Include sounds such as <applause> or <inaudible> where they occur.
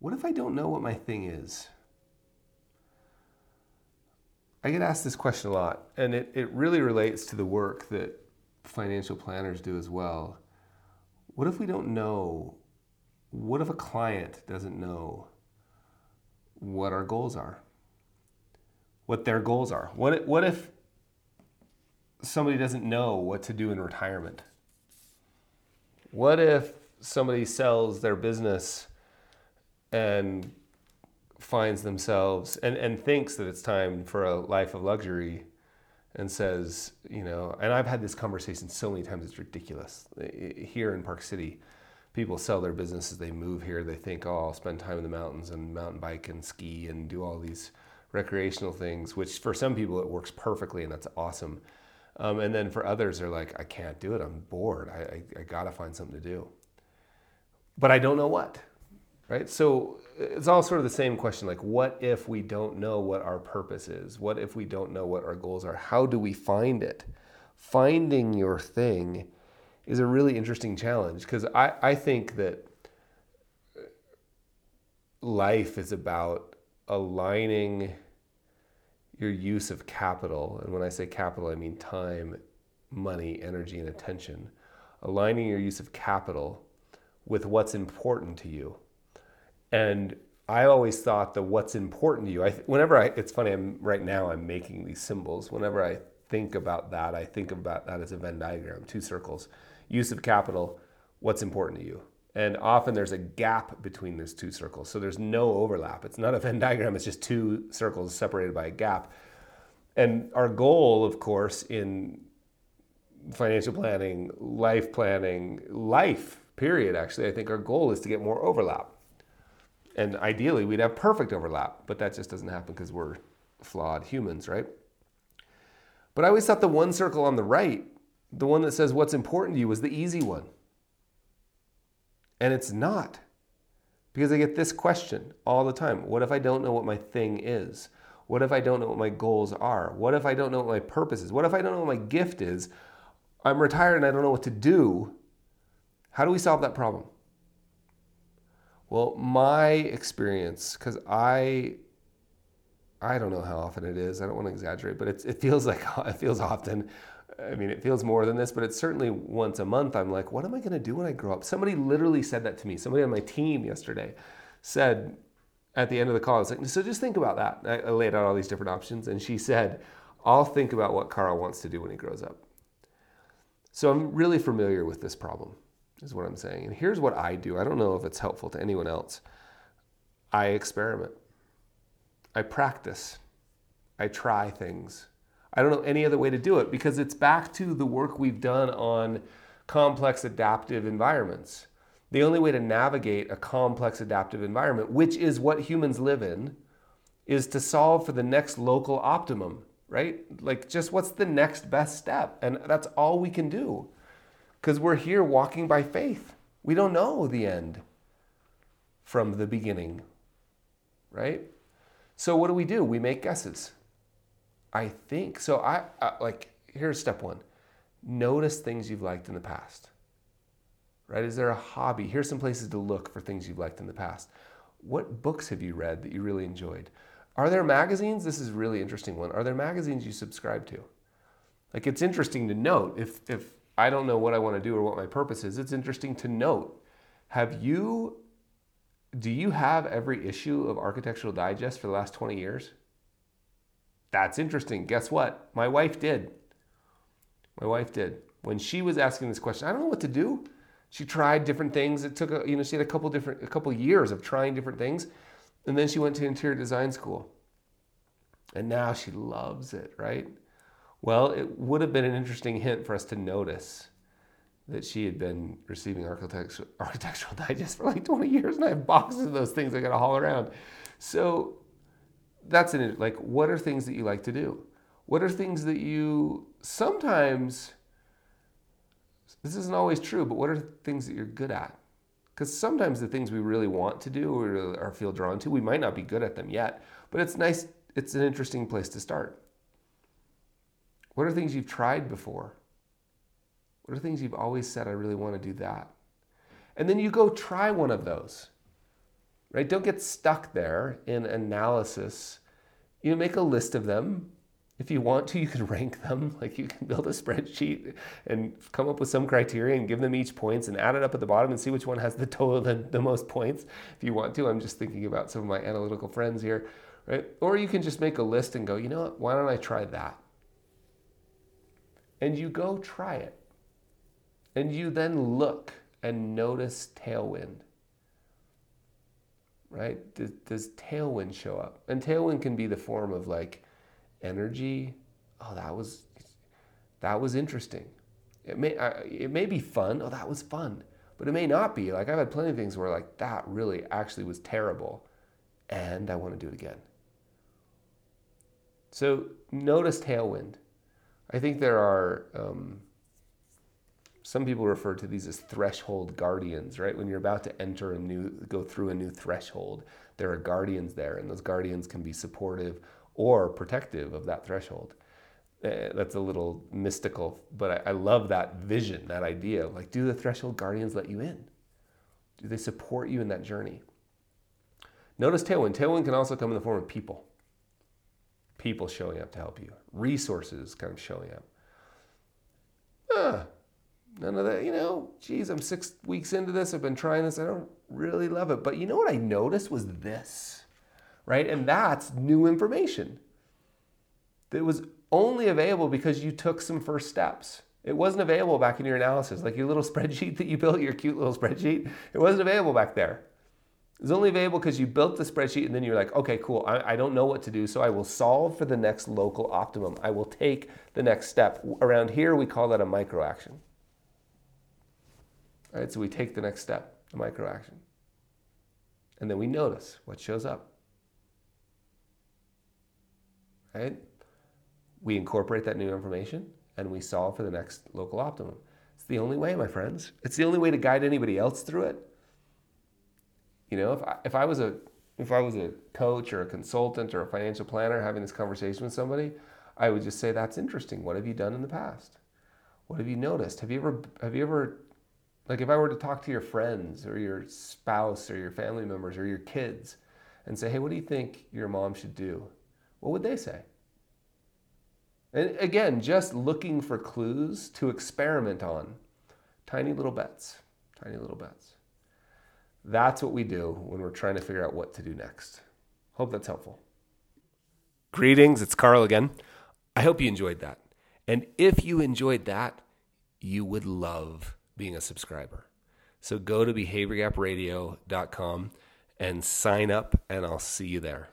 what if I don't know what my thing is? I get asked this question a lot, and it, it really relates to the work that financial planners do as well. What if we don't know? What if a client doesn't know what our goals are? What their goals are? What, what if somebody doesn't know what to do in retirement? What if somebody sells their business and finds themselves and, and thinks that it's time for a life of luxury and says, you know, and I've had this conversation so many times, it's ridiculous. Here in Park City, people sell their businesses, they move here, they think, oh, I'll spend time in the mountains and mountain bike and ski and do all these recreational things, which for some people it works perfectly and that's awesome. Um, and then for others, they're like, I can't do it, I'm bored, I, I, I gotta find something to do. But I don't know what right? So it's all sort of the same question like, what if we don't know what our purpose is? What if we don't know what our goals are? How do we find it? Finding your thing is a really interesting challenge because I, I think that life is about aligning your use of capital. And when I say capital, I mean time, money, energy, and attention. Aligning your use of capital with what's important to you and I always thought that what's important to you. I, whenever I, it's funny. I'm right now. I'm making these symbols. Whenever I think about that, I think about that as a Venn diagram, two circles. Use of capital. What's important to you? And often there's a gap between those two circles. So there's no overlap. It's not a Venn diagram. It's just two circles separated by a gap. And our goal, of course, in financial planning, life planning, life period. Actually, I think our goal is to get more overlap and ideally, we'd have perfect overlap, but that just doesn't happen because we're flawed humans, right? But I always thought the one circle on the right, the one that says what's important to you, was the easy one. And it's not. Because I get this question all the time What if I don't know what my thing is? What if I don't know what my goals are? What if I don't know what my purpose is? What if I don't know what my gift is? I'm retired and I don't know what to do. How do we solve that problem? Well, my experience, because I, I don't know how often it is. I don't want to exaggerate, but it feels like <laughs> it feels often. I mean, it feels more than this, but it's certainly once a month. I'm like, what am I going to do when I grow up? Somebody literally said that to me. Somebody on my team yesterday said at the end of the call, I was like, so just think about that. I, I laid out all these different options, and she said, I'll think about what Carl wants to do when he grows up. So I'm really familiar with this problem is what I'm saying. And here's what I do. I don't know if it's helpful to anyone else. I experiment. I practice. I try things. I don't know any other way to do it because it's back to the work we've done on complex adaptive environments. The only way to navigate a complex adaptive environment, which is what humans live in, is to solve for the next local optimum, right? Like, just what's the next best step? And that's all we can do because we're here walking by faith. We don't know the end from the beginning, right? So what do we do? We make guesses. I think so. I, I like here's step one: notice things you've liked in the past. Right? Is there a hobby? Here's some places to look for things you've liked in the past. What books have you read that you really enjoyed? Are there magazines? This is really interesting one. Are there magazines you subscribe to? Like it's interesting to note if if I don't know what I want to do or what my purpose is, it's interesting to note have you, do you have every issue of Architectural Digest for the last 20 years? That's interesting. Guess what? My wife did. My wife did. When she was asking this question, I don't know what to do. She tried different things. It took a, you know, she had a couple different, a couple years of trying different things. And then she went to interior design school. And now she loves it, right? Well, it would have been an interesting hint for us to notice that she had been receiving <laughs> architectural, architectural digest for like 20 years and I have boxes of those things I gotta haul around. So that's an like what are things that you like to do? What are things that you sometimes this isn't always true, but what are things that you're good at? Because sometimes the things we really want to do or, or feel drawn to, we might not be good at them yet, but it's nice, it's an interesting place to start. What are things you've tried before? What are things you've always said, I really want to do that? And then you go try one of those. right? Don't get stuck there in analysis. You make a list of them. If you want to, you can <laughs> rank them. Like you can build a spreadsheet and come up with some criteria and give them each points and add it up at the bottom and see which one has the total the, the most points. If you want to, I'm just thinking about some of my analytical friends here, right? Or you can just make a list and go, you know what? Why don't I try that? And you go try it. And you then look and notice tailwind right? Does, does tailwind show up? And tailwind can be the form of like energy. Oh, that was that was interesting. It may uh, it may be fun. Oh, that was fun, but it may not be. Like I've had plenty of things where like that really actually was terrible, and I want to do it again. So notice tailwind. I think there are. Um, some people refer to these as threshold guardians, right? When you're about to enter a new, go through a new threshold, there are guardians there, and those guardians can be supportive or protective of that threshold. Uh, that's a little mystical, but I, I love that vision, that idea. Like, do the threshold guardians let you in? Do they support you in that journey? Notice tailwind. Tailwind can also come in the form of people. People showing up to help you, resources kind of showing up. Ah, none of that, you know, geez, I'm six weeks into this. I've been trying this. I don't really love it. But you know what I noticed was this, right? And that's new information that was only available because you took some first steps. It wasn't available back in your analysis, like your little <laughs> spreadsheet that you built, your cute little spreadsheet. It wasn't available back there. It was only available because you built the spreadsheet and then you're like, okay, cool, I, I, don't know what to do, so I will solve for the next local optimum. I will take the next step. Around here, we call that a micro action. Right? So we take the next step, the micro action. And then we notice what shows up. Right? We incorporate that new information and we solve for the next local optimum. It's the only way, my friends. It's the only way to guide anybody else through it. You know, if I, if I was a if I was a coach or a consultant or a financial planner having this conversation with somebody, I would just say, "That's interesting. What have you done in the past? What have you noticed? Have you ever have you ever like if I were to talk to your friends or your spouse or your family members or your kids and say, hey, what do you think your mom should do? What would they say? And again, just looking for clues to experiment on. Tiny little bets, tiny little bets. That's what we do when we're trying to figure out what to do next. Hope that's helpful. Greetings, it's Carl again. I hope you enjoyed that. And if you enjoyed that, you would love being a subscriber. So go to behaviorgapradio.com and sign up, and I'll see you there.